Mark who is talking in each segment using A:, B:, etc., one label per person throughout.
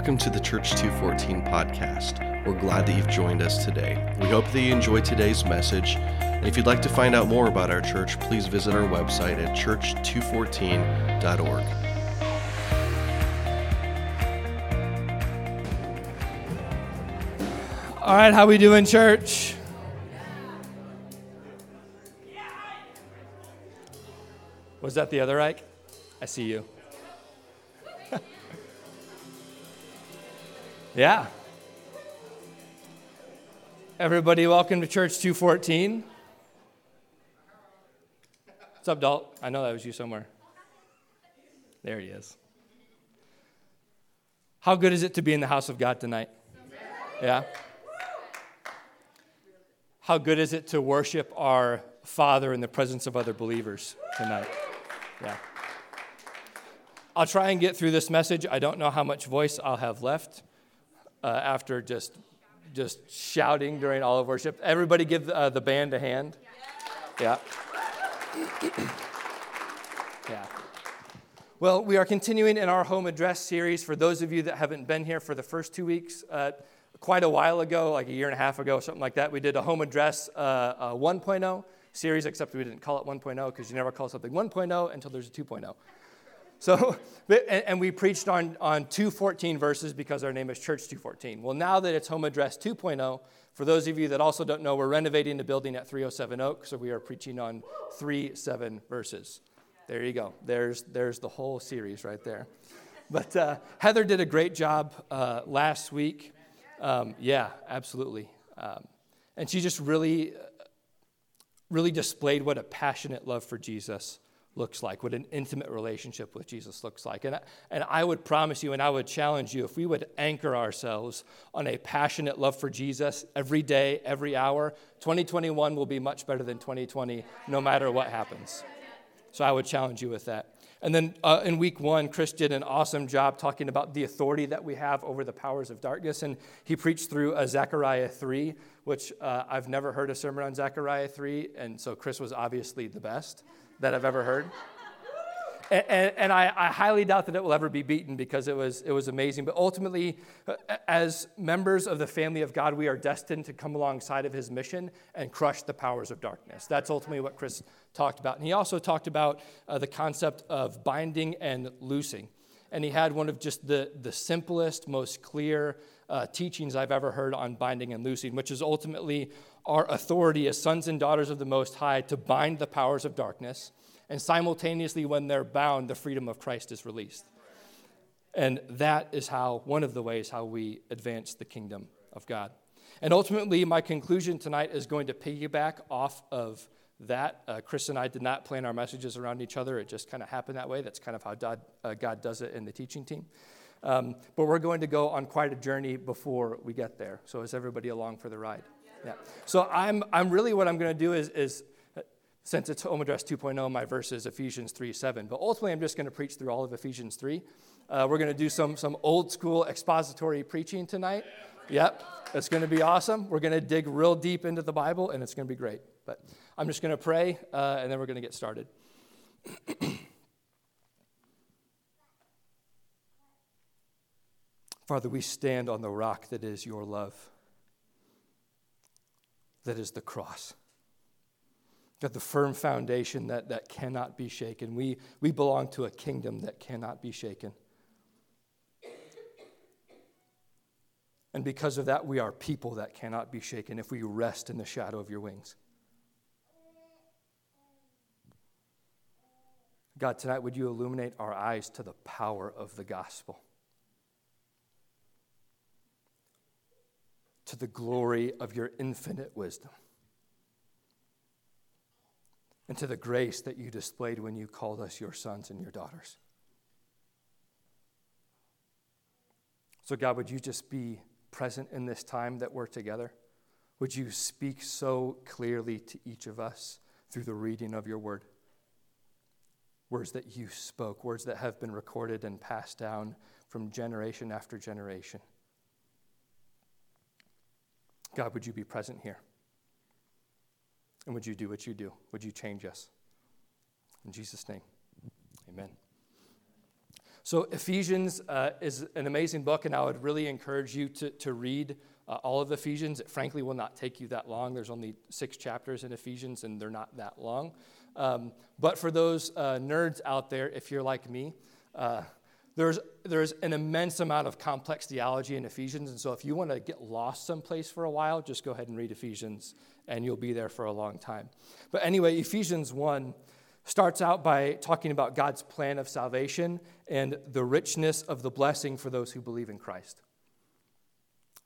A: Welcome to the Church 214 podcast. We're glad that you've joined us today. We hope that you enjoyed today's message. And if you'd like to find out more about our church, please visit our website at church214.org.
B: All right, how we doing, church? Was that the other Ike? I see you. Yeah. Everybody, welcome to Church 214. What's up, Dalt? I know that was you somewhere. There he is. How good is it to be in the house of God tonight? Yeah. How good is it to worship our Father in the presence of other believers tonight? Yeah. I'll try and get through this message. I don't know how much voice I'll have left uh, after just just shouting during all of worship. Everybody give uh, the band a hand. Yeah. yeah. Well, we are continuing in our home address series. For those of you that haven't been here for the first two weeks, uh, quite a while ago, like a year and a half ago, something like that, we did a home address uh, uh, 1.0 series, except we didn't call it 1.0 because you never call something 1.0 until there's a 2.0. So, and we preached on, on 214 verses because our name is Church 214. Well, now that it's Home Address 2.0, for those of you that also don't know, we're renovating the building at 307 Oak, so we are preaching on 3 7 verses. There you go. There's, there's the whole series right there. But uh, Heather did a great job uh, last week. Um, yeah, absolutely. Um, and she just really, really displayed what a passionate love for Jesus looks like, what an intimate relationship with Jesus looks like. And, and I would promise you, and I would challenge you, if we would anchor ourselves on a passionate love for Jesus every day, every hour, 2021 will be much better than 2020, no matter what happens. So I would challenge you with that. And then uh, in week one, Chris did an awesome job talking about the authority that we have over the powers of darkness. And he preached through uh, Zechariah 3, which uh, I've never heard a sermon on Zechariah 3. And so Chris was obviously the best that I've ever heard. And, and, and I, I, highly doubt that it will ever be beaten because it was, it was amazing. But ultimately, uh, as members of the family of God, we are destined to come alongside of his mission and crush the powers of darkness. That's ultimately what Chris talked about. And he also talked about uh, the concept of binding and loosing. And he had one of just the, the simplest, most clear uh, teachings I've ever heard on binding and loosing, which is ultimately our authority as sons and daughters of the Most High to bind the powers of darkness, and simultaneously, when they're bound, the freedom of Christ is released. And that is how, one of the ways how we advance the kingdom of God. And ultimately, my conclusion tonight is going to piggyback off of that. Uh, Chris and I did not plan our messages around each other. It just kind of happened that way. That's kind of how God, uh, God does it in the teaching team. Um, but we're going to go on quite a journey before we get there. So is everybody along for the ride? Yeah. So I'm, I'm really what I'm going to do is, is since it's home address 2.0, my verse is Ephesians 3 7. But ultimately, I'm just going to preach through all of Ephesians 3. Uh, we're going to do some, some old school expository preaching tonight. Yep. It's going to be awesome. We're going to dig real deep into the Bible, and it's going to be great. But I'm just going to pray, uh, and then we're going to get started. Father, we stand on the rock that is your love that is the cross. Got the firm foundation that, that cannot be shaken. We, we belong to a kingdom that cannot be shaken. And because of that, we are people that cannot be shaken if we rest in the shadow of your wings. God, tonight, would you illuminate our eyes to the power of the gospel? To the glory of your infinite wisdom and to the grace that you displayed when you called us your sons and your daughters. So, God, would you just be present in this time that we're together? Would you speak so clearly to each of us through the reading of your word? Words that you spoke, words that have been recorded and passed down from generation after generation. God, would you be present here? And would you do what you do? Would you change us? In Jesus' name, amen. So, Ephesians uh, is an amazing book, and I would really encourage you to, to read uh, all of Ephesians. It frankly will not take you that long. There's only six chapters in Ephesians, and they're not that long. Um, but for those uh, nerds out there, if you're like me, uh, there's, there's an immense amount of complex theology in Ephesians. And so, if you want to get lost someplace for a while, just go ahead and read Ephesians, and you'll be there for a long time. But anyway, Ephesians 1 starts out by talking about God's plan of salvation and the richness of the blessing for those who believe in Christ.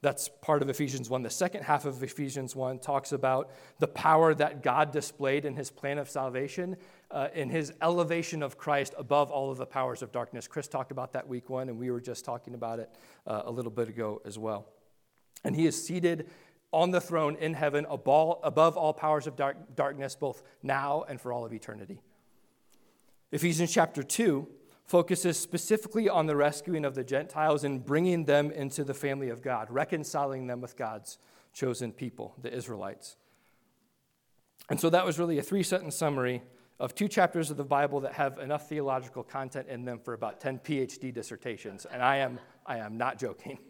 B: That's part of Ephesians 1. The second half of Ephesians 1 talks about the power that God displayed in his plan of salvation, uh, in his elevation of Christ above all of the powers of darkness. Chris talked about that week one, and we were just talking about it uh, a little bit ago as well. And he is seated on the throne in heaven above all powers of dark, darkness, both now and for all of eternity. Ephesians chapter 2 focuses specifically on the rescuing of the Gentiles and bringing them into the family of God, reconciling them with God's chosen people, the Israelites. And so that was really a three sentence summary of two chapters of the Bible that have enough theological content in them for about 10 PhD dissertations. And I am, I am not joking.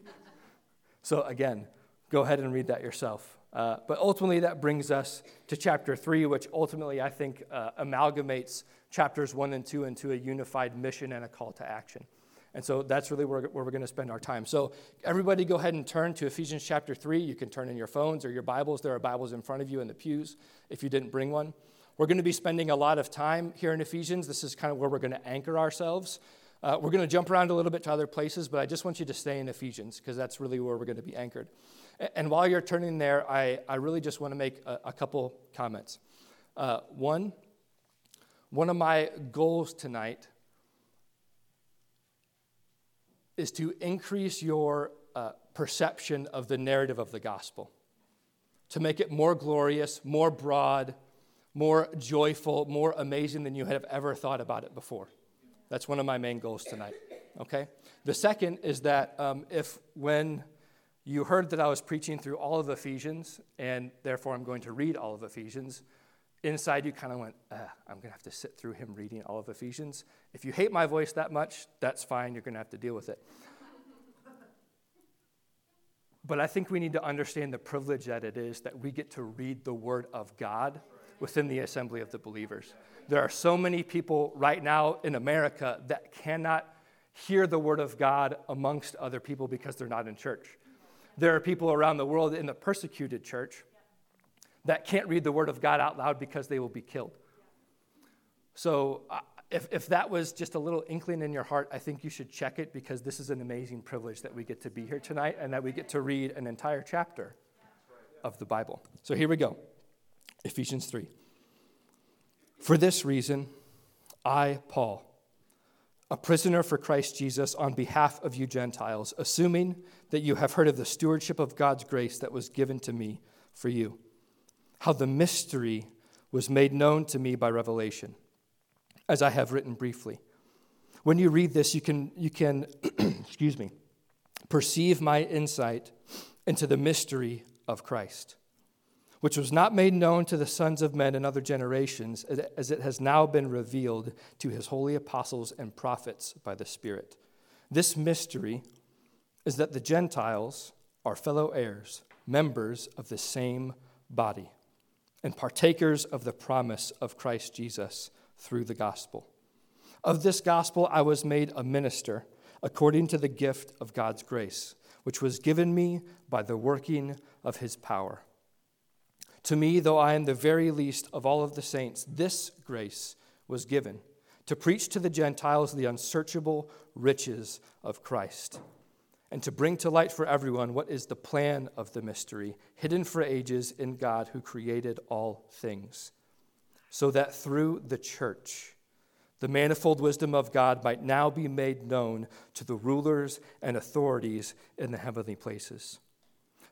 B: So, again, Go ahead and read that yourself. Uh, but ultimately, that brings us to chapter three, which ultimately I think uh, amalgamates chapters one and two into a unified mission and a call to action. And so that's really where, where we're going to spend our time. So, everybody go ahead and turn to Ephesians chapter 3. You can turn in your phones or your Bibles. There are Bibles in front of you in the pews if you didn't bring one. We're going to be spending a lot of time here in Ephesians. This is kind of where we're going to anchor ourselves. Uh, we're going to jump around a little bit to other places, but I just want you to stay in Ephesians because that's really where we're going to be anchored. And while you're turning there, I, I really just want to make a, a couple comments. Uh, one, one of my goals tonight is to increase your uh, perception of the narrative of the gospel, to make it more glorious, more broad, more joyful, more amazing than you have ever thought about it before. That's one of my main goals tonight. Okay? The second is that um, if when you heard that I was preaching through all of Ephesians, and therefore I'm going to read all of Ephesians. Inside, you kind of went, ah, I'm going to have to sit through him reading all of Ephesians. If you hate my voice that much, that's fine. You're going to have to deal with it. but I think we need to understand the privilege that it is that we get to read the Word of God within the assembly of the believers. There are so many people right now in America that cannot hear the Word of God amongst other people because they're not in church. There are people around the world in the persecuted church that can't read the Word of God out loud because they will be killed. So, uh, if, if that was just a little inkling in your heart, I think you should check it because this is an amazing privilege that we get to be here tonight and that we get to read an entire chapter of the Bible. So, here we go Ephesians 3. For this reason, I, Paul, a prisoner for Christ Jesus on behalf of you Gentiles, assuming that you have heard of the stewardship of God's grace that was given to me for you, how the mystery was made known to me by revelation, as I have written briefly. When you read this, you can, you can excuse me, perceive my insight into the mystery of Christ which was not made known to the sons of men in other generations, as it has now been revealed to his holy apostles and prophets by the Spirit. This mystery is that the Gentiles are fellow heirs, members of the same body, and partakers of the promise of Christ Jesus through the gospel. Of this gospel I was made a minister according to the gift of God's grace, which was given me by the working of his power. To me, though I am the very least of all of the saints, this grace was given to preach to the Gentiles the unsearchable riches of Christ, and to bring to light for everyone what is the plan of the mystery, hidden for ages in God who created all things, so that through the church, the manifold wisdom of God might now be made known to the rulers and authorities in the heavenly places.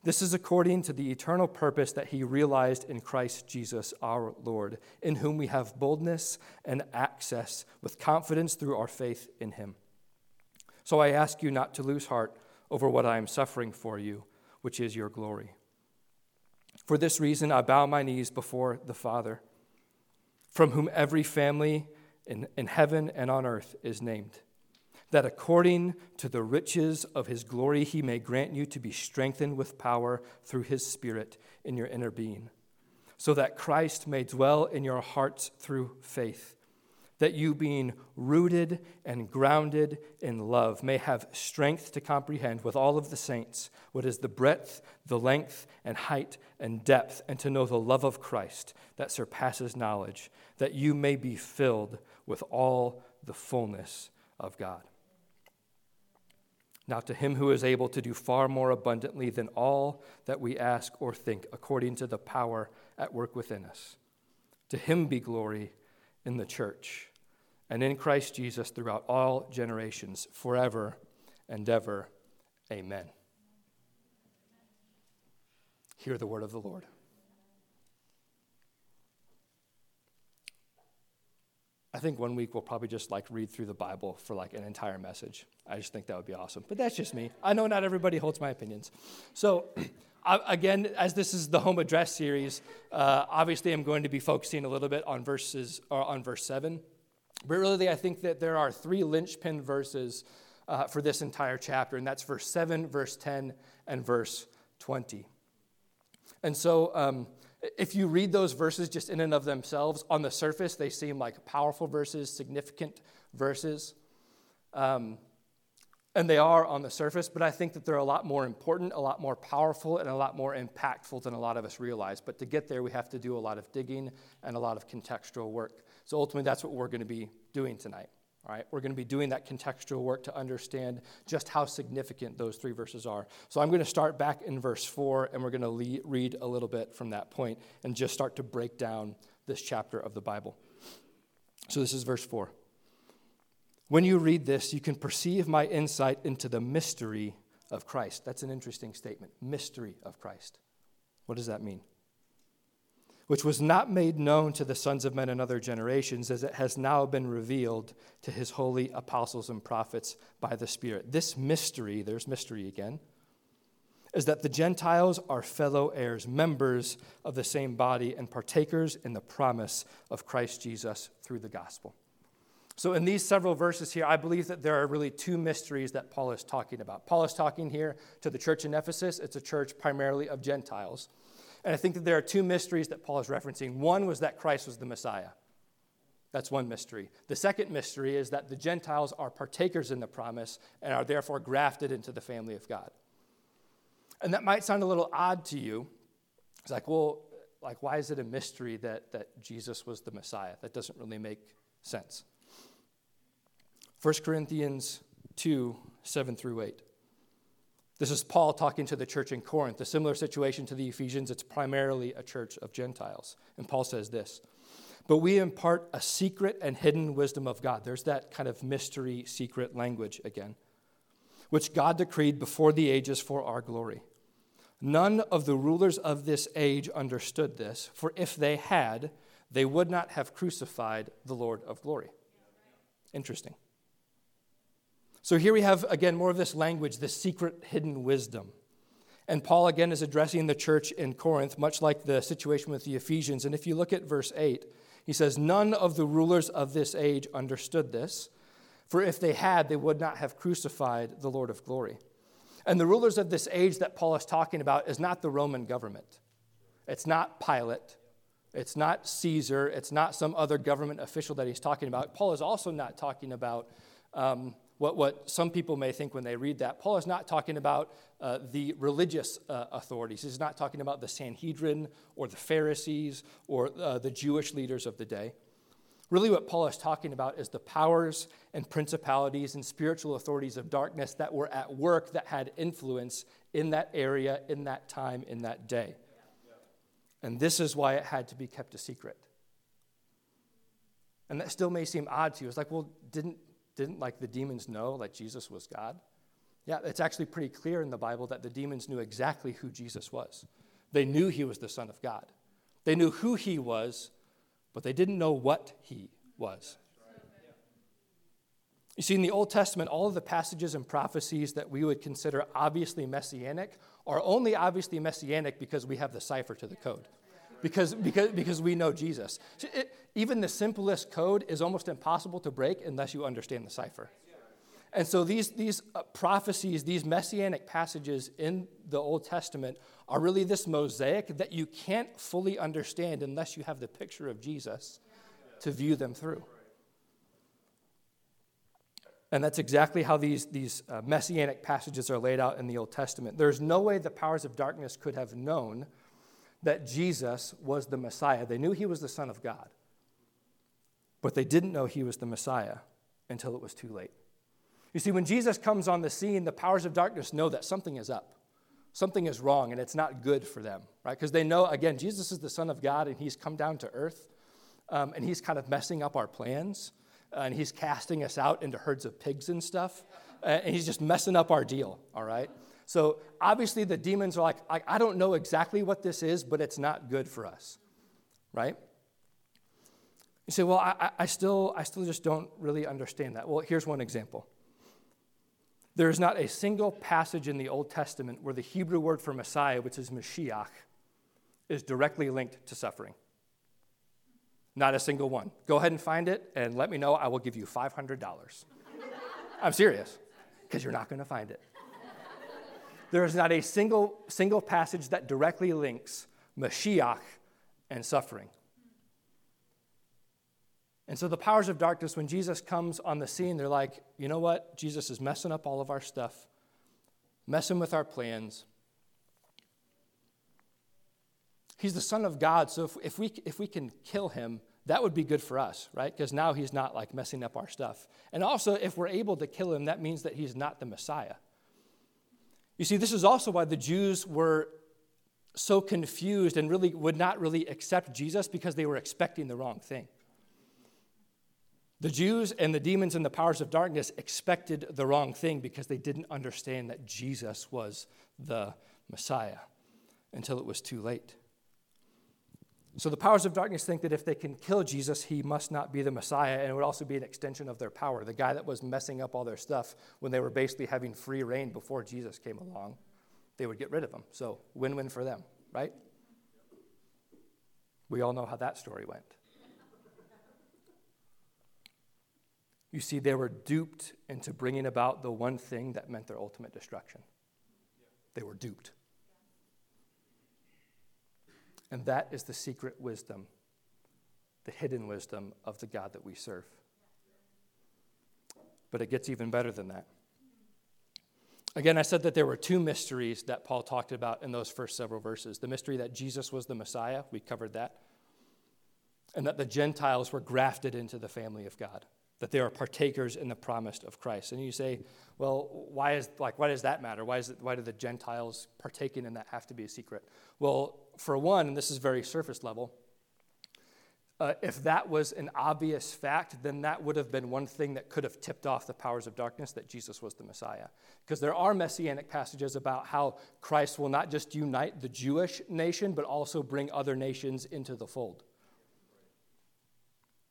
B: This is according to the eternal purpose that he realized in Christ Jesus our Lord, in whom we have boldness and access with confidence through our faith in him. So I ask you not to lose heart over what I am suffering for you, which is your glory. For this reason, I bow my knees before the Father, from whom every family in, in heaven and on earth is named that according to the riches of his glory he may grant you to be strengthened with power through his Spirit in your inner being, so that Christ may dwell in your hearts through faith, that you, being rooted and grounded in love, may have strength to comprehend with all of the saints what is the breadth, the length, and height and depth, and to know the love of Christ that surpasses knowledge, that you may be filled with all the fullness of God. Now, to him who is able to do far more abundantly than all that we ask or think, according to the power at work within us, to him be glory in the church and in Christ Jesus throughout all generations, forever and ever. Amen. Hear the word of the Lord. I think one week we'll probably just like read through the Bible for like an entire message. I just think that would be awesome. But that's just me. I know not everybody holds my opinions. So, again, as this is the home address series, uh, obviously I'm going to be focusing a little bit on verses or on verse seven. But really, I think that there are three linchpin verses uh, for this entire chapter, and that's verse seven, verse ten, and verse twenty. And so. Um, if you read those verses just in and of themselves, on the surface, they seem like powerful verses, significant verses. Um, and they are on the surface, but I think that they're a lot more important, a lot more powerful, and a lot more impactful than a lot of us realize. But to get there, we have to do a lot of digging and a lot of contextual work. So ultimately, that's what we're going to be doing tonight. All right, we're going to be doing that contextual work to understand just how significant those three verses are. So I'm going to start back in verse 4, and we're going to le- read a little bit from that point and just start to break down this chapter of the Bible. So this is verse 4. When you read this, you can perceive my insight into the mystery of Christ. That's an interesting statement. Mystery of Christ. What does that mean? Which was not made known to the sons of men in other generations, as it has now been revealed to his holy apostles and prophets by the Spirit. This mystery, there's mystery again, is that the Gentiles are fellow heirs, members of the same body, and partakers in the promise of Christ Jesus through the gospel. So, in these several verses here, I believe that there are really two mysteries that Paul is talking about. Paul is talking here to the church in Ephesus, it's a church primarily of Gentiles. And I think that there are two mysteries that Paul is referencing. One was that Christ was the Messiah. That's one mystery. The second mystery is that the Gentiles are partakers in the promise and are therefore grafted into the family of God. And that might sound a little odd to you. It's like, well, like why is it a mystery that, that Jesus was the Messiah? That doesn't really make sense. 1 Corinthians 2, 7 through 8. This is Paul talking to the church in Corinth, a similar situation to the Ephesians. It's primarily a church of Gentiles. And Paul says this But we impart a secret and hidden wisdom of God. There's that kind of mystery, secret language again, which God decreed before the ages for our glory. None of the rulers of this age understood this, for if they had, they would not have crucified the Lord of glory. Interesting. So here we have, again, more of this language, this secret hidden wisdom. And Paul, again, is addressing the church in Corinth, much like the situation with the Ephesians. And if you look at verse 8, he says, None of the rulers of this age understood this, for if they had, they would not have crucified the Lord of glory. And the rulers of this age that Paul is talking about is not the Roman government, it's not Pilate. It's not Caesar. It's not some other government official that he's talking about. Paul is also not talking about um, what, what some people may think when they read that. Paul is not talking about uh, the religious uh, authorities. He's not talking about the Sanhedrin or the Pharisees or uh, the Jewish leaders of the day. Really, what Paul is talking about is the powers and principalities and spiritual authorities of darkness that were at work that had influence in that area, in that time, in that day. And this is why it had to be kept a secret. And that still may seem odd to you. It's like, well, didn't didn't like the demons know that Jesus was God? Yeah, it's actually pretty clear in the Bible that the demons knew exactly who Jesus was. They knew he was the Son of God. They knew who he was, but they didn't know what he was. You see, in the Old Testament, all of the passages and prophecies that we would consider obviously messianic are only obviously messianic because we have the cipher to the code because, because, because we know Jesus. It, even the simplest code is almost impossible to break unless you understand the cipher. And so these, these uh, prophecies, these messianic passages in the Old Testament are really this mosaic that you can't fully understand unless you have the picture of Jesus to view them through. And that's exactly how these, these uh, messianic passages are laid out in the Old Testament. There's no way the powers of darkness could have known that Jesus was the Messiah. They knew he was the Son of God, but they didn't know he was the Messiah until it was too late. You see, when Jesus comes on the scene, the powers of darkness know that something is up. Something is wrong, and it's not good for them, right? Because they know, again, Jesus is the Son of God, and he's come down to earth, um, and he's kind of messing up our plans, uh, and he's casting us out into herds of pigs and stuff, uh, and he's just messing up our deal, all right? So obviously, the demons are like, I, I don't know exactly what this is, but it's not good for us, right? You say, well, I, I, still, I still just don't really understand that. Well, here's one example. There is not a single passage in the Old Testament where the Hebrew word for Messiah, which is Mashiach, is directly linked to suffering. Not a single one. Go ahead and find it and let me know. I will give you $500. I'm serious, because you're not going to find it. There is not a single, single passage that directly links Mashiach and suffering. And so the powers of darkness, when Jesus comes on the scene, they're like, you know what? Jesus is messing up all of our stuff, messing with our plans. He's the Son of God, so if, if, we, if we can kill him, that would be good for us, right? Because now he's not like messing up our stuff. And also, if we're able to kill him, that means that he's not the Messiah. You see, this is also why the Jews were so confused and really would not really accept Jesus because they were expecting the wrong thing. The Jews and the demons and the powers of darkness expected the wrong thing because they didn't understand that Jesus was the Messiah until it was too late. So the powers of darkness think that if they can kill Jesus, he must not be the Messiah, and it would also be an extension of their power. The guy that was messing up all their stuff when they were basically having free reign before Jesus came along, they would get rid of him. So win win for them, right? We all know how that story went. You see, they were duped into bringing about the one thing that meant their ultimate destruction. They were duped. And that is the secret wisdom, the hidden wisdom of the God that we serve. But it gets even better than that. Again, I said that there were two mysteries that Paul talked about in those first several verses. The mystery that Jesus was the Messiah, we covered that, and that the Gentiles were grafted into the family of God that they are partakers in the promise of Christ. And you say, well, why is like why does that matter? Why is it, why do the Gentiles partaking in that have to be a secret? Well, for one, and this is very surface level, uh, if that was an obvious fact, then that would have been one thing that could have tipped off the powers of darkness that Jesus was the Messiah. Because there are messianic passages about how Christ will not just unite the Jewish nation, but also bring other nations into the fold.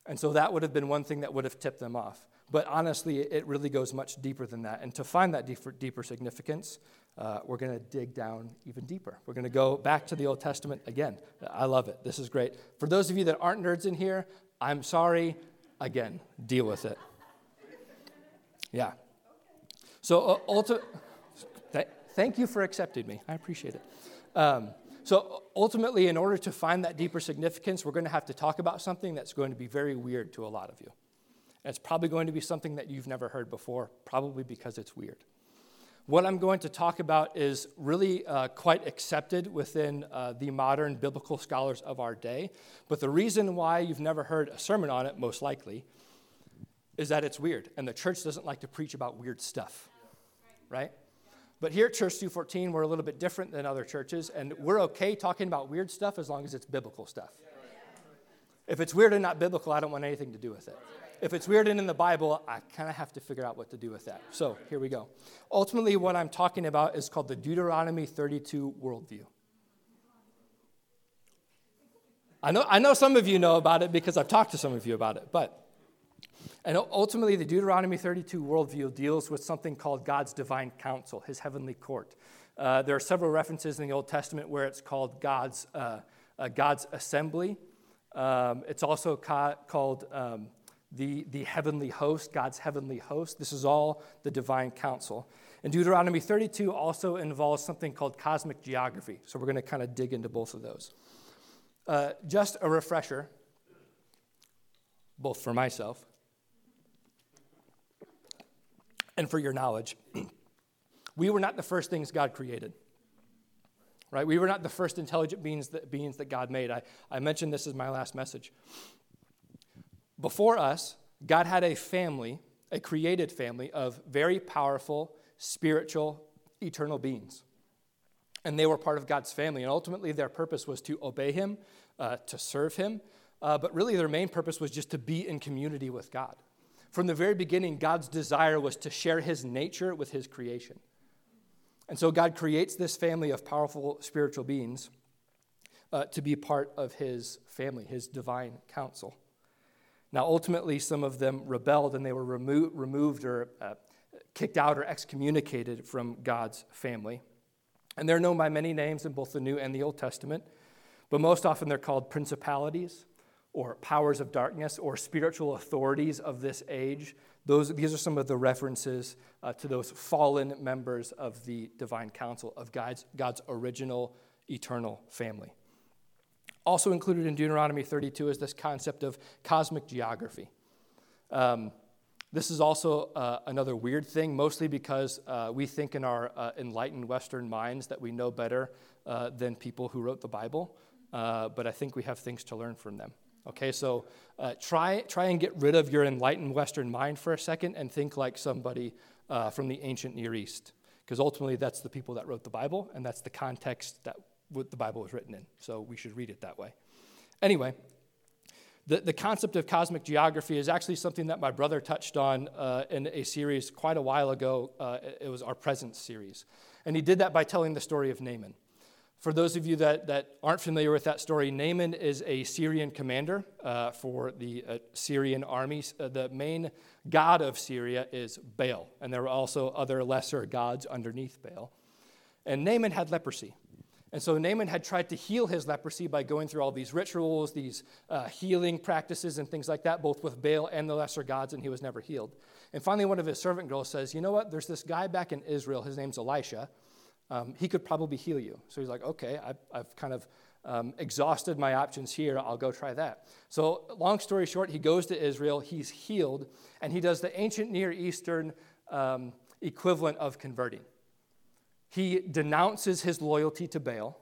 B: And so that would have been one thing that would have tipped them off. But honestly, it really goes much deeper than that. And to find that deeper, deeper significance, uh, we're going to dig down even deeper. We're going to go back to the Old Testament again. I love it. This is great. For those of you that aren't nerds in here, I'm sorry. Again, deal with it. Yeah. So, uh, ulti- th- thank you for accepting me. I appreciate it. Um, so ultimately, in order to find that deeper significance, we're going to have to talk about something that's going to be very weird to a lot of you. And it's probably going to be something that you've never heard before, probably because it's weird. What I'm going to talk about is really uh, quite accepted within uh, the modern biblical scholars of our day. But the reason why you've never heard a sermon on it, most likely, is that it's weird. And the church doesn't like to preach about weird stuff, right? But here at Church 214, we're a little bit different than other churches, and we're okay talking about weird stuff as long as it's biblical stuff. If it's weird and not biblical, I don't want anything to do with it. If it's weird and in the Bible, I kind of have to figure out what to do with that. So here we go. Ultimately, what I'm talking about is called the Deuteronomy 32 worldview. I know, I know some of you know about it because I've talked to some of you about it, but and ultimately, the Deuteronomy 32 worldview deals with something called God's divine council, his heavenly court. Uh, there are several references in the Old Testament where it's called God's, uh, uh, God's assembly. Um, it's also ca- called um, the, the heavenly host, God's heavenly host. This is all the divine council. And Deuteronomy 32 also involves something called cosmic geography. So we're going to kind of dig into both of those. Uh, just a refresher, both for myself and for your knowledge. we were not the first things God created. Right? We were not the first intelligent beings that, beings that God made. I, I mentioned this as my last message. Before us, God had a family, a created family of very powerful, spiritual, eternal beings. And they were part of God's family. And ultimately, their purpose was to obey Him, uh, to serve Him. Uh, but really, their main purpose was just to be in community with God. From the very beginning, God's desire was to share His nature with His creation. And so, God creates this family of powerful spiritual beings uh, to be part of His family, His divine council. Now, ultimately, some of them rebelled and they were remo- removed or uh, kicked out or excommunicated from God's family. And they're known by many names in both the New and the Old Testament, but most often they're called principalities or powers of darkness or spiritual authorities of this age. Those, these are some of the references uh, to those fallen members of the divine council of God's, God's original eternal family. Also included in Deuteronomy 32 is this concept of cosmic geography. Um, this is also uh, another weird thing, mostly because uh, we think in our uh, enlightened Western minds that we know better uh, than people who wrote the Bible, uh, but I think we have things to learn from them. Okay, so uh, try, try and get rid of your enlightened Western mind for a second and think like somebody from the ancient Near East, because ultimately that's the people that wrote the Bible, and that's the context that the Bible was written in. So we should read it that way. Anyway, the, the concept of cosmic geography is actually something that my brother touched on uh, in a series quite a while ago. Uh, it was our Presence series. And he did that by telling the story of Naaman. For those of you that, that aren't familiar with that story, Naaman is a Syrian commander uh, for the uh, Syrian army. Uh, the main god of Syria is Baal, and there were also other lesser gods underneath Baal. And Naaman had leprosy. And so Naaman had tried to heal his leprosy by going through all these rituals, these uh, healing practices, and things like that, both with Baal and the lesser gods, and he was never healed. And finally, one of his servant girls says, You know what? There's this guy back in Israel. His name's Elisha. Um, he could probably heal you. So he's like, Okay, I've, I've kind of um, exhausted my options here. I'll go try that. So, long story short, he goes to Israel. He's healed, and he does the ancient Near Eastern um, equivalent of converting. He denounces his loyalty to Baal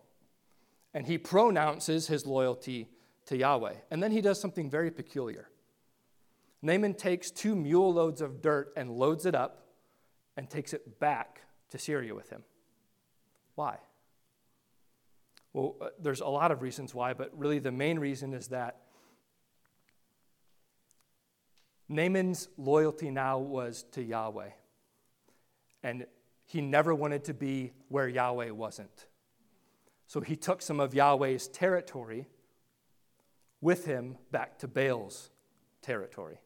B: and he pronounces his loyalty to Yahweh. And then he does something very peculiar. Naaman takes two mule loads of dirt and loads it up and takes it back to Syria with him. Why? Well, uh, there's a lot of reasons why, but really the main reason is that Naaman's loyalty now was to Yahweh. And he never wanted to be where Yahweh wasn't. So he took some of Yahweh's territory with him back to Baal's territory.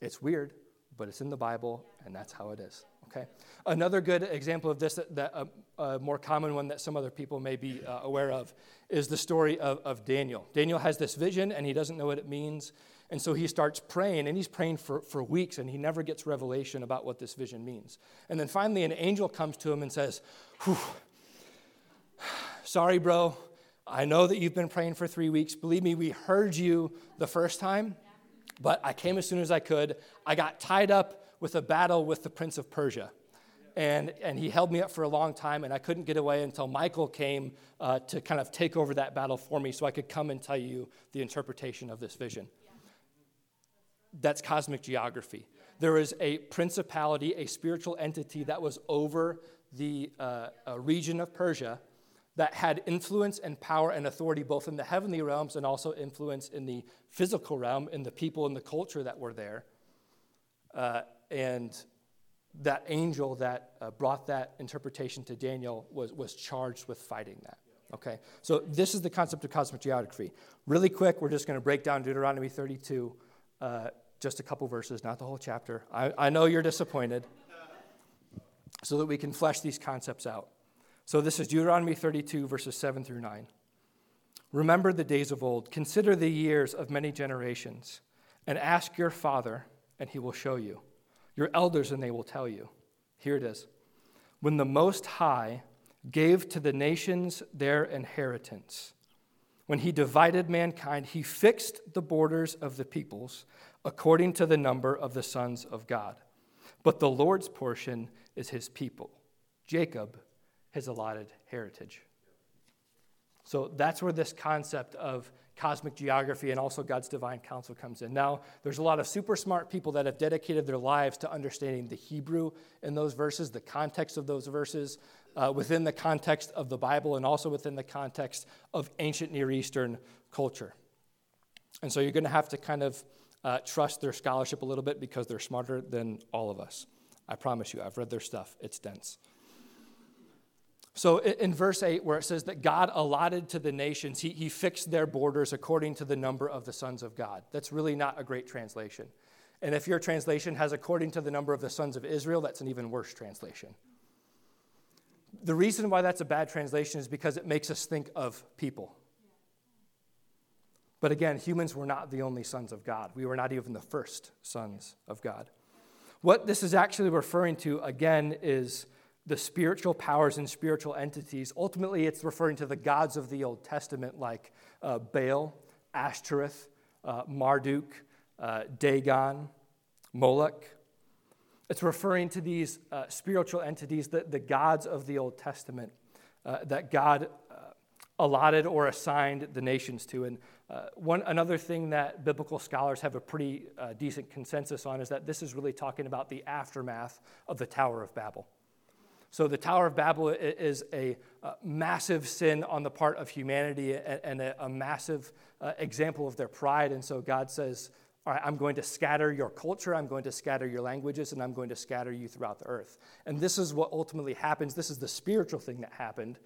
B: It's weird, but it's in the Bible, and that's how it is. Okay. Another good example of this, that, that uh, a more common one that some other people may be uh, aware of, is the story of, of Daniel. Daniel has this vision, and he doesn't know what it means. And so he starts praying, and he's praying for, for weeks, and he never gets revelation about what this vision means. And then finally, an angel comes to him and says, Sorry, bro. I know that you've been praying for three weeks. Believe me, we heard you the first time, but I came as soon as I could. I got tied up with a battle with the prince of Persia. And, and he held me up for a long time, and I couldn't get away until Michael came uh, to kind of take over that battle for me so I could come and tell you the interpretation of this vision. That's cosmic geography. There is a principality, a spiritual entity that was over the uh, region of Persia that had influence and power and authority both in the heavenly realms and also influence in the physical realm, in the people and the culture that were there. Uh, and that angel that uh, brought that interpretation to Daniel was, was charged with fighting that. Okay, so this is the concept of cosmic geography. Really quick, we're just going to break down Deuteronomy 32 uh, just a couple verses, not the whole chapter. I, I know you're disappointed, so that we can flesh these concepts out. So this is Deuteronomy 32, verses 7 through 9. Remember the days of old, consider the years of many generations. and ask your father, and he will show you, your elders, and they will tell you. Here it is. When the Most High gave to the nations their inheritance, when he divided mankind, he fixed the borders of the peoples according to the number of the sons of God. But the Lord's portion is his people, Jacob, his allotted heritage. So that's where this concept of cosmic geography and also God's divine council comes in. Now, there's a lot of super smart people that have dedicated their lives to understanding the Hebrew in those verses, the context of those verses, uh, within the context of the Bible, and also within the context of ancient Near Eastern culture. And so you're going to have to kind of uh, trust their scholarship a little bit because they're smarter than all of us. I promise you, I've read their stuff, it's dense. So in verse 8, where it says that God allotted to the nations, he, he fixed their borders according to the number of the sons of God. That's really not a great translation. And if your translation has according to the number of the sons of Israel, that's an even worse translation. The reason why that's a bad translation is because it makes us think of people. But again, humans were not the only sons of God. We were not even the first sons of God. What this is actually referring to, again, is the spiritual powers and spiritual entities. Ultimately, it's referring to the gods of the Old Testament like uh, Baal, Ashtoreth, uh, Marduk, uh, Dagon, Moloch. It's referring to these uh, spiritual entities, the, the gods of the Old Testament uh, that God uh, allotted or assigned the nations to. And one, another thing that biblical scholars have a pretty decent consensus on is that this is really talking about the aftermath of the Tower of Babel. So, the Tower of Babel is a, massive sin on the part of humanity and, a, massive uh, example of their pride. And so, God says, All right, I'm going to scatter your culture, I'm going to scatter your languages, and I'm going to scatter you throughout the earth. And this is what ultimately happens. This is the spiritual thing that happened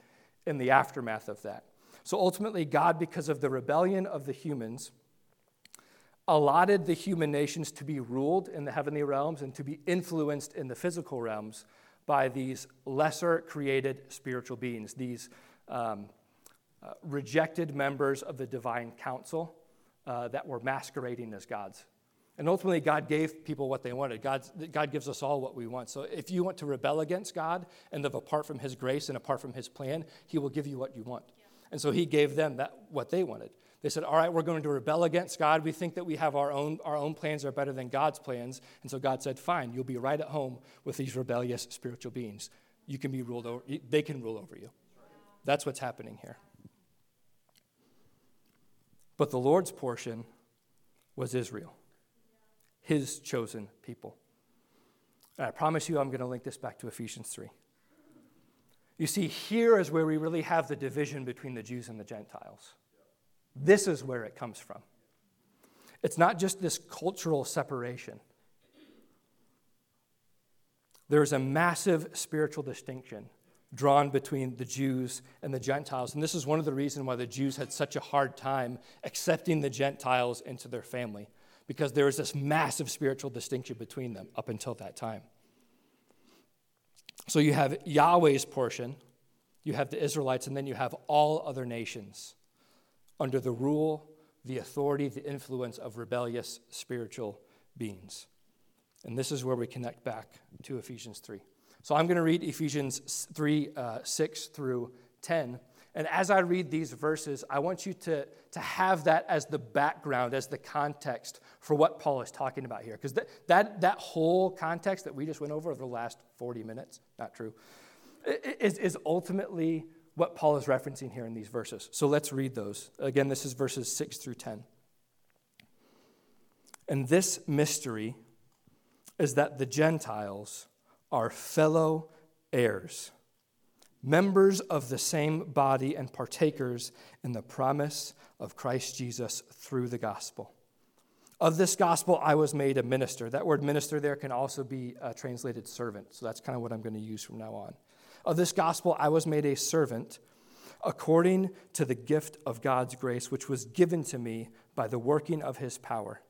B: in the aftermath of that. So, ultimately, God, because of the rebellion of the humans, allotted the human nations to be ruled in the heavenly realms and to be influenced in the physical realms by these lesser created spiritual beings, these um, uh, rejected members of the divine council uh, that were masquerading as gods. And ultimately, God gave people what they wanted. God, God gives us all what we want. So if you want to rebel against God and live apart from His grace and apart from His plan, He will give you what you want. And so He gave them that, what they wanted. They said, All right, we're going to rebel against God. We think that we have our own, our own plans are better than God's plans. And so God said, Fine, you'll be right at home with these rebellious spiritual beings. You can be ruled over, they can rule over you. That's what's happening here. But the Lord's portion was Israel, his chosen people. And I promise you, I'm going to link this back to Ephesians 3. You see, here is where we really have the division between the Jews and the Gentiles. This is where it comes from. It's not just this cultural separation. There's a massive spiritual distinction drawn between the Jews and the Gentiles. And this is one of the reasons why the Jews had such a hard time accepting the Gentiles into their family, because there was this massive spiritual distinction between them up until that time. So you have Yahweh's portion, you have the Israelites, and then you have all other nations under the rule, the authority, the influence of rebellious spiritual beings. And this is where we connect back to Ephesians 3. So I'm going to read Ephesians 3 uh, 6 through 10. And as I read these verses, I want you to, to have that as the background, as the context for what Paul is talking about here. Because that, that, that whole context that we just went over over the last 40 minutes, not true, is, is ultimately what Paul is referencing here in these verses. So let's read those. Again, this is verses 6 through 10. And this mystery is that the Gentiles are fellow heirs, members of the same body, and partakers in the promise of Christ Jesus through the gospel. Of this gospel, I was made a minister. That word minister there can also be uh, translated servant. So that's kind of what I'm going to use from now on. Of this gospel, I was made a servant according to the gift of God's grace, which was given to me by the working of his power.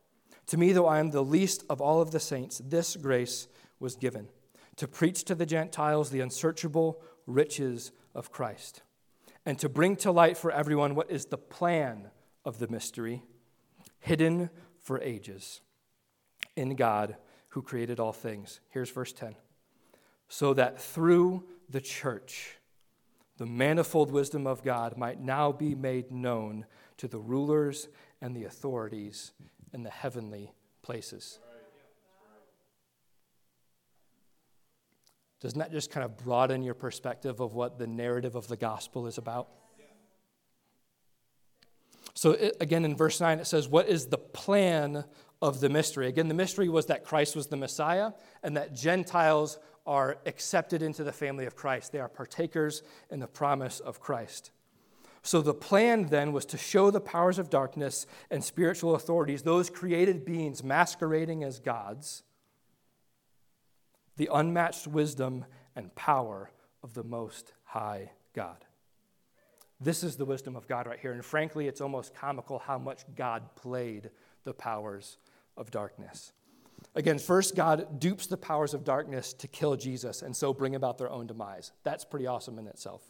B: To me, though I am the least of all of the saints, this grace was given to preach to the Gentiles the unsearchable riches of Christ, and to bring to light for everyone what is the plan of the mystery, hidden for ages in God who created all things. Here's verse 10 so that through the church, the manifold wisdom of God might now be made known to the rulers and the authorities in the heavenly places. Doesn't that just kind of broaden your perspective of what the narrative of the gospel is about? So, it, again, in verse 9, it says, What is the plan of the mystery? Again, the mystery was that Christ was the Messiah and that Gentiles are accepted into the family of Christ. They are partakers in the promise of Christ. So, the plan then was to show the powers of darkness and spiritual authorities, those created beings masquerading as gods the unmatched wisdom and power of the Most High God. This is the wisdom of God right here. And frankly, it's almost comical how much God played the powers of darkness. Again, first, God dupes the powers of darkness to kill Jesus and so bring about their own demise. That's pretty awesome in itself.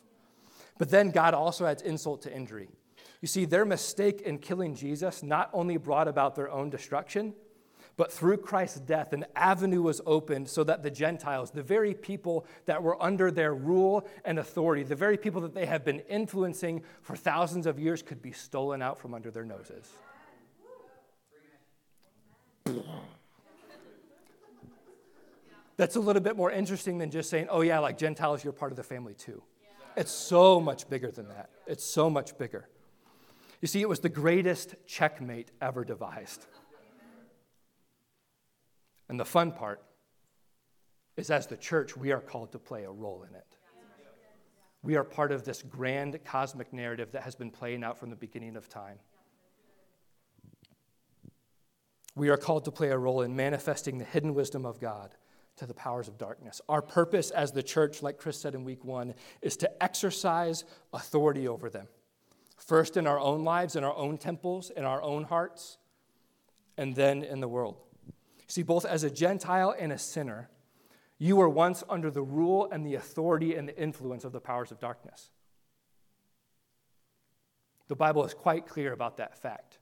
B: But then God also adds insult to injury. You see, their mistake in killing Jesus not only brought about their own destruction, but through Christ's death, an avenue was opened so that the Gentiles, the very people that were under their rule and authority, the very people that they have been influencing for thousands of years, could be stolen out from under their noses. That's a little bit more interesting than just saying, oh, yeah, like Gentiles, you're part of the family too. It's so much bigger than that. It's so much bigger. You see, it was the greatest checkmate ever devised. And the fun part is as the church, we are called to play a role in it. We are part of this grand cosmic narrative that has been playing out from the beginning of time. We are called to play a role in manifesting the hidden wisdom of God to the powers of darkness. Our purpose as the church, like Chris said in week one, is to exercise authority over them. First in our own lives, in our own temples, in our own hearts, and then in the world. See, both as a Gentile and a sinner, you were once under the rule and the authority and the influence of the powers of darkness. The Bible is quite clear about that fact.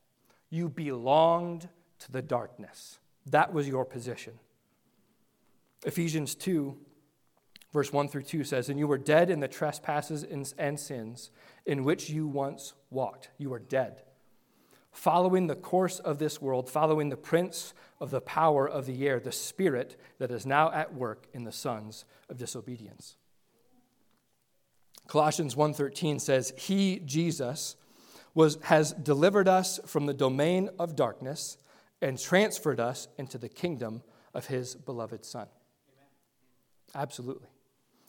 B: You belonged to the darkness, that was your position. Ephesians 2, verse 1 through 2 says, And you were dead in the trespasses and sins in which you once walked. You were dead following the course of this world, following the prince of the power of the air, the spirit that is now at work in the sons of disobedience. Colossians 1:13 says, "He Jesus was has delivered us from the domain of darkness and transferred us into the kingdom of his beloved son." Absolutely.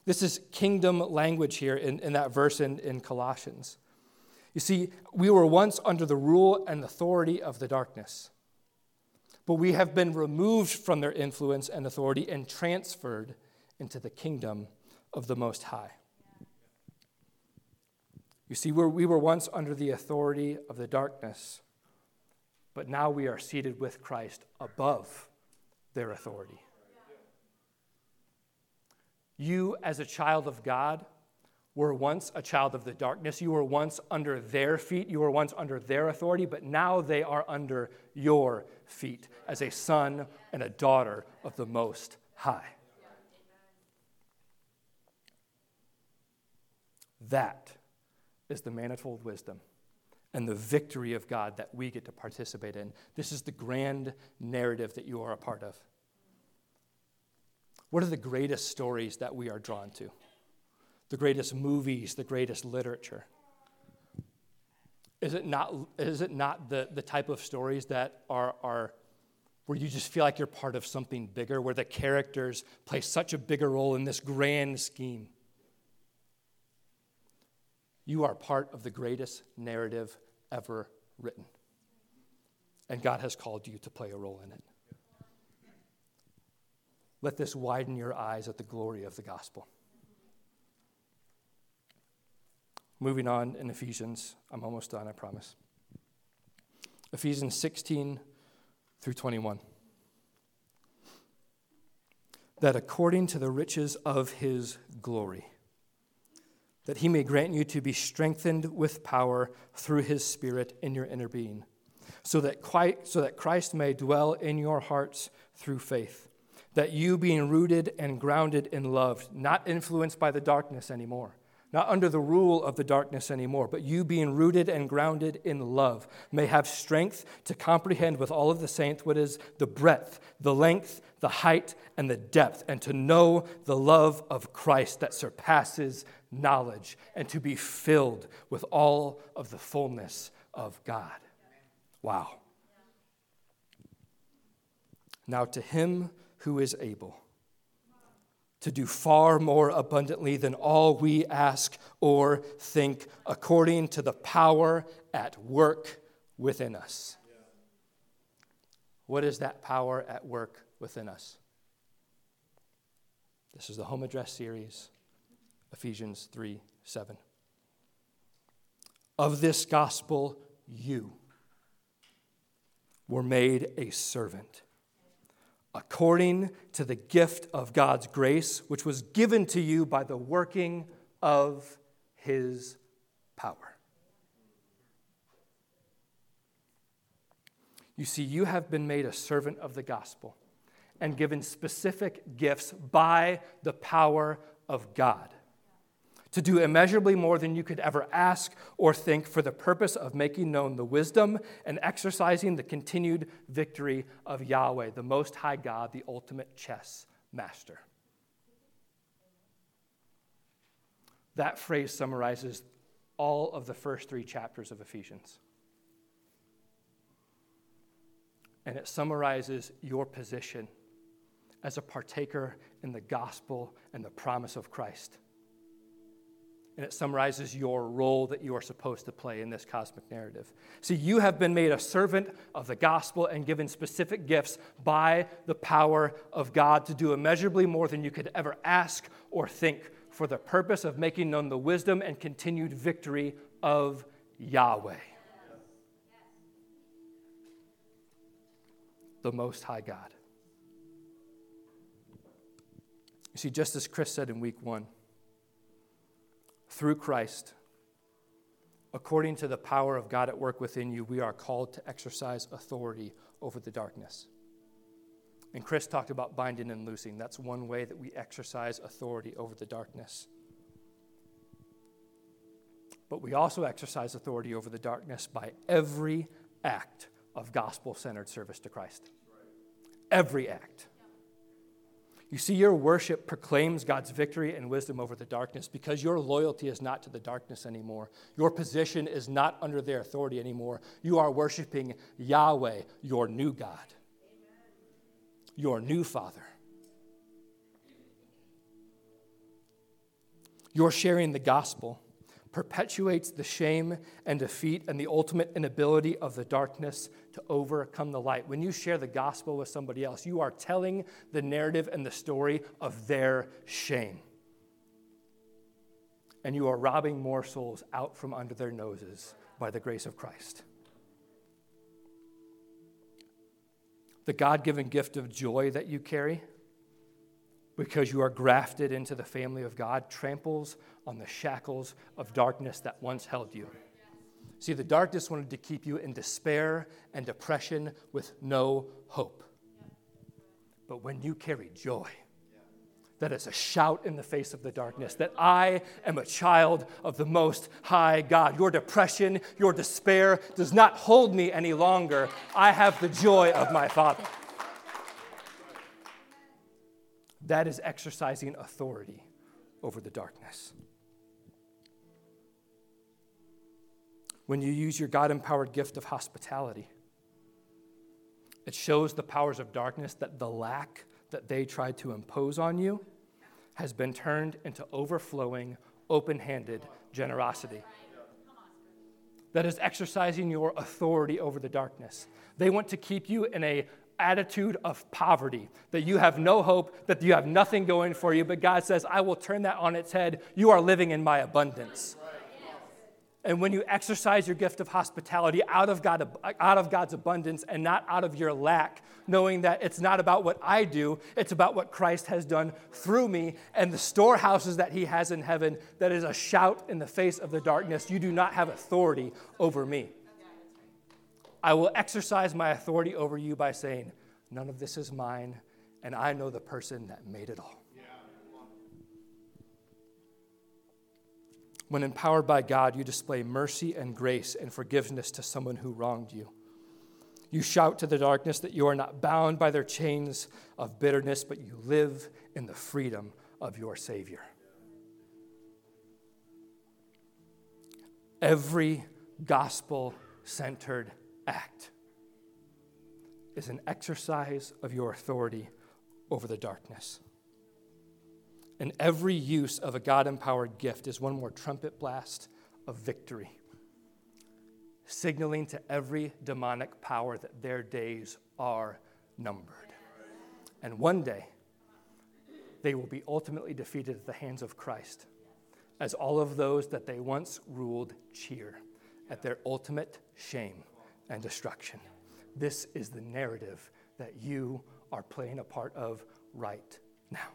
B: This is kingdom language here in, in that verse in, in Colossians. You see, we were once under the rule and authority of the darkness, but we have been removed from their influence and authority and transferred into the kingdom of the Most High. You see, we were once under the authority of the darkness, but now we are seated with Christ above their authority. You, as a child of God, were once a child of the darkness. You were once under their feet. You were once under their authority, but now they are under your feet as a son and a daughter of the Most High. That is the manifold wisdom and the victory of God that we get to participate in. This is the grand narrative that you are a part of. What are the greatest stories that we are drawn to? the greatest movies, the greatest literature? Is it not, is it not the, the type of stories that are, are where you just feel like you're part of something bigger, where the characters play such a bigger role in this grand scheme? You are part of the greatest narrative ever written. And God has called you to play a role in it. Let this widen your eyes at the glory of the gospel. Moving on in Ephesians, I'm almost done, I promise. Ephesians 16 through 21. That according to the riches of his glory, that he may grant you to be strengthened with power through his Spirit in your inner being, so that, so that Christ may dwell in your hearts through faith. That you, being rooted and grounded in love, not influenced by the darkness anymore, not under the rule of the darkness anymore, but you being rooted and grounded in love, may have strength to comprehend with all of the saints what is the breadth, the length, the height, and the depth, and to know the love of Christ that surpasses knowledge, and to be filled with all of the fullness of God. Wow. Now, to him who is able to do far more abundantly than all we ask or think, according to the power at work within us. What is that power at work within us? This is the home address series, Ephesians 3 7. Of this gospel, you were made a servant according to the gift of God's grace, which was given to you by the working of his power. You see, you have been made a servant of the gospel and given specific gifts by the power of God to do immeasurably more than you could ever ask or think for the purpose of making known the wisdom and exercising the continued victory of Yahweh, the Most High God, the ultimate chess master. That phrase summarizes all of the first three chapters of Ephesians. And it summarizes your position as a partaker in the gospel and the promise of Christ and it summarizes your role that you are supposed to play in this cosmic narrative. See, you have been made a servant of the gospel and given specific gifts by the power of God to do immeasurably more than you could ever ask or think for the purpose of making known the wisdom and continued victory of Yahweh, the Most High God. You see, just as Chris said in week one, through Christ, according to the power of God at work within you, we are called to exercise authority over the darkness. And Chris talked about binding and loosing. That's one way that we exercise authority over the darkness. But we also exercise authority over the darkness by every act of gospel centered service to Christ. Every act. You see, your worship proclaims God's victory and wisdom over the darkness because your loyalty is not to the darkness anymore. Your position is not under their authority anymore. You are worshiping Yahweh, your new God, your new Father. You're sharing the gospel perpetuates the shame and defeat and the ultimate inability of the darkness to overcome the light. When you share the gospel with somebody else, you are telling the narrative and the story of their shame. And you are robbing more souls out from under their noses by the grace of Christ. The God given gift of joy that you carry because you are grafted into the family of God, tramples on the shackles of darkness that once held you. See, the darkness wanted to keep you in despair and depression with no hope. But when you carry joy, that is a shout in the face of the darkness that I am a child of the Most High God. Your depression, your despair does not hold me any longer. I have the joy of my Father. That is exercising authority over the darkness. When you use your God empowered gift of hospitality, it shows the powers of darkness that the lack that they tried to impose on you has been turned into overflowing, open handed generosity. That is exercising your authority over the darkness. They want to keep you in a attitude of poverty, that you have no hope, that you have nothing going for you, but God says, I will turn that on its head. You are living in my abundance. And when you exercise your gift of hospitality out of, God, out of God's abundance and not out of your lack, knowing that it's not about what I do, it's about what Christ has done through me and the storehouses that He has in heaven, that is a shout in the face of the darkness. You do not have authority over me. I will exercise my authority over you by saying, None of this is mine, and I know the person that made it all. When empowered by God, you display mercy and grace and forgiveness to someone who wronged you. You shout to the darkness that you are not bound by their chains of bitterness, but you live in the freedom of your Savior. Every gospel centered act is an exercise of your authority over the darkness. And every use of a God empowered gift is one more trumpet blast of victory, signaling to every demonic power that their days are numbered. And one day, they will be ultimately defeated at the hands of Christ, as all of those that they once ruled cheer at their ultimate shame and destruction. This is the narrative that you are playing a part of right now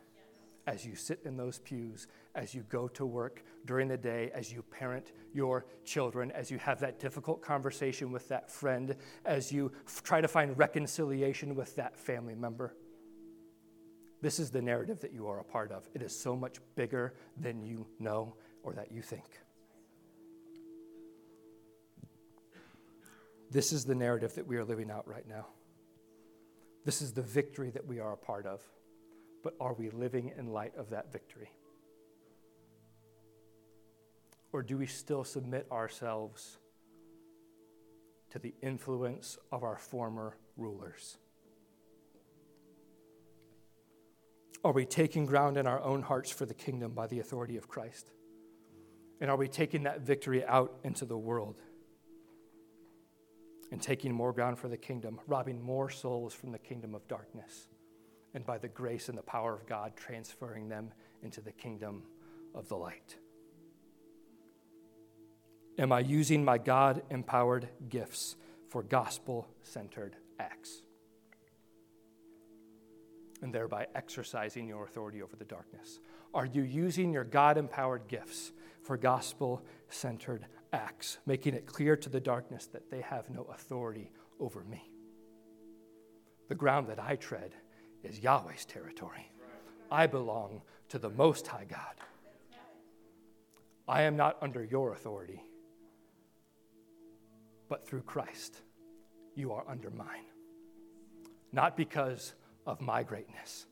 B: as you sit in those pews, as you go to work during the day, as you parent your children, as you have that difficult conversation with that friend, as you f- try to find reconciliation with that family member. This is the narrative that you are a part of. It is so much bigger than you know or that you think. This is the narrative that we are living out right now. This is the victory that we are a part of but are we living in light of that victory? Or do we still submit ourselves to the influence of our former rulers? Are we taking ground in our own hearts for the kingdom by the authority of Christ? And are we taking that victory out into the world and taking more ground for the kingdom, robbing more souls from the kingdom of darkness? And by the grace and the power of God, transferring them into the kingdom of the light? Am I using my God empowered gifts for gospel centered acts? And thereby exercising your authority over the darkness? Are you using your God empowered gifts for gospel centered acts, making it clear to the darkness that they have no authority over me? The ground that I tread is Yahweh's territory. I belong to the Most High God. I am not under your authority, but through Christ, you are under mine. Not because of my greatness,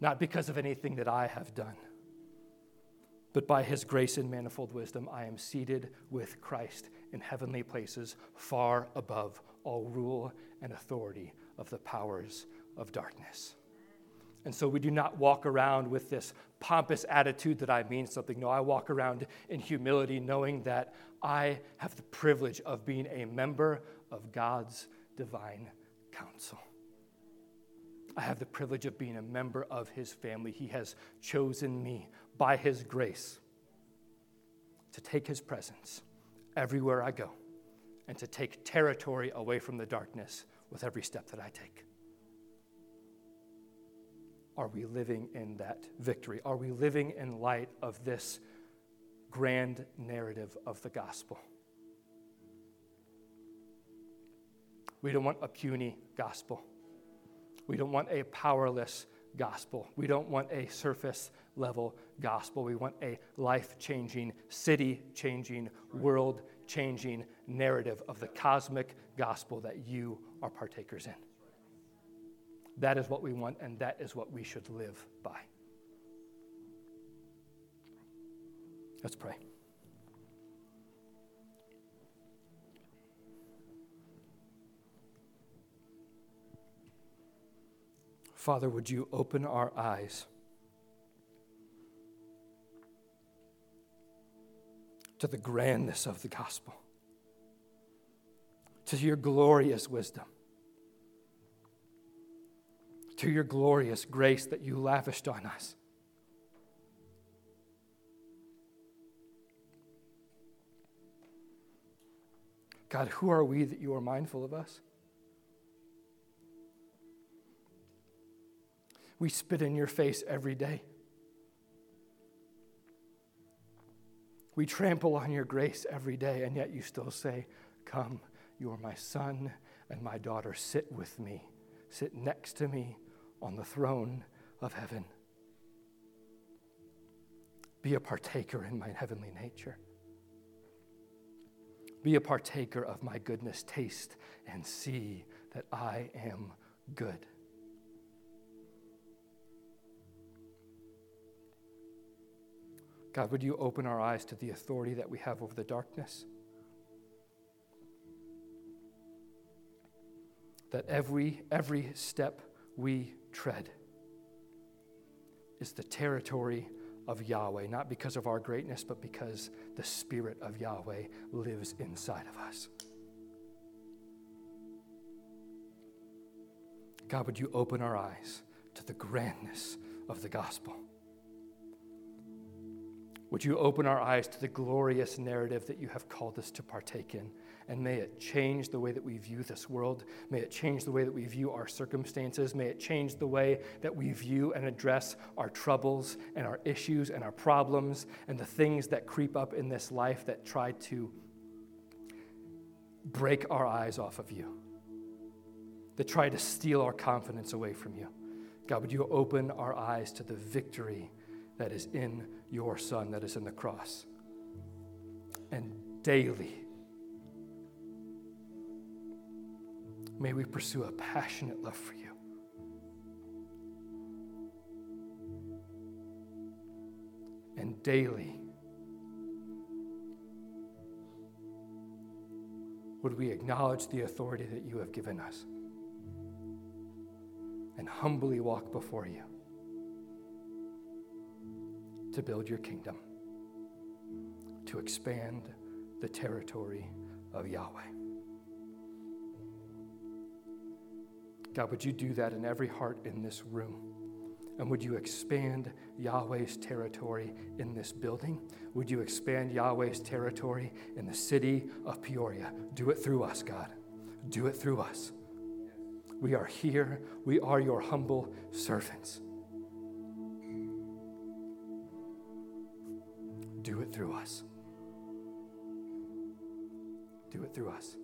B: not because of anything that I have done, but by his grace and manifold wisdom, I am seated with Christ in heavenly places, far above all rule and authority of the powers of darkness. And so we do not walk around with this pompous attitude that I mean something. No, I walk around in humility, knowing that I have the privilege of being a member of God's divine council. I have the privilege of being a member of his family. He has chosen me by his grace to take his presence everywhere I go and to take territory away from the darkness with every step that I take. Are we living in that victory? Are we living in light of this grand narrative of the gospel? We don't want a puny gospel. We don't want a powerless gospel. We don't want a surface level gospel. We want a life changing, city changing, world changing narrative of the cosmic gospel that you are partakers in. That is what we want, and that is what we should live by. Let's pray. Father, would you open our eyes to the grandness of the gospel, to your glorious wisdom? To your glorious grace that you lavished on us. God, who are we that you are mindful of us? We spit in your face every day. We trample on your grace every day, and yet you still say, Come You are my son and my daughter. Sit with me, sit next to me on the throne of heaven. Be a partaker in my heavenly nature. Be a partaker of my goodness. Taste and see that I am good. God, would you open our eyes to the authority that we have over the darkness? That every, every step we tread is the territory of Yahweh, not because of our greatness, but because the Spirit of Yahweh lives inside of us. God, would you open our eyes to the grandness of the gospel? Would you open our eyes to the glorious narrative that you have called us to partake in? And may it change the way that we view this world. May it change the way that we view our circumstances. May it change the way that we view and address our troubles and our issues and our problems and the things that creep up in this life that try to break our eyes off of you, that try to steal our confidence away from you. God, would you open our eyes to the victory that is in your Son, that is in the cross? And daily, May we pursue a passionate love for you. And daily, would we acknowledge the authority that you have given us and humbly walk before you to build your kingdom, to expand the territory of Yahweh. God, would you do that in every heart in this room? And would you expand Yahweh's territory in this building? Would you expand Yahweh's territory in the city of Peoria? Do it through us, God. Do it through us. We are here. We are your humble servants. Do it through us. Do it through us.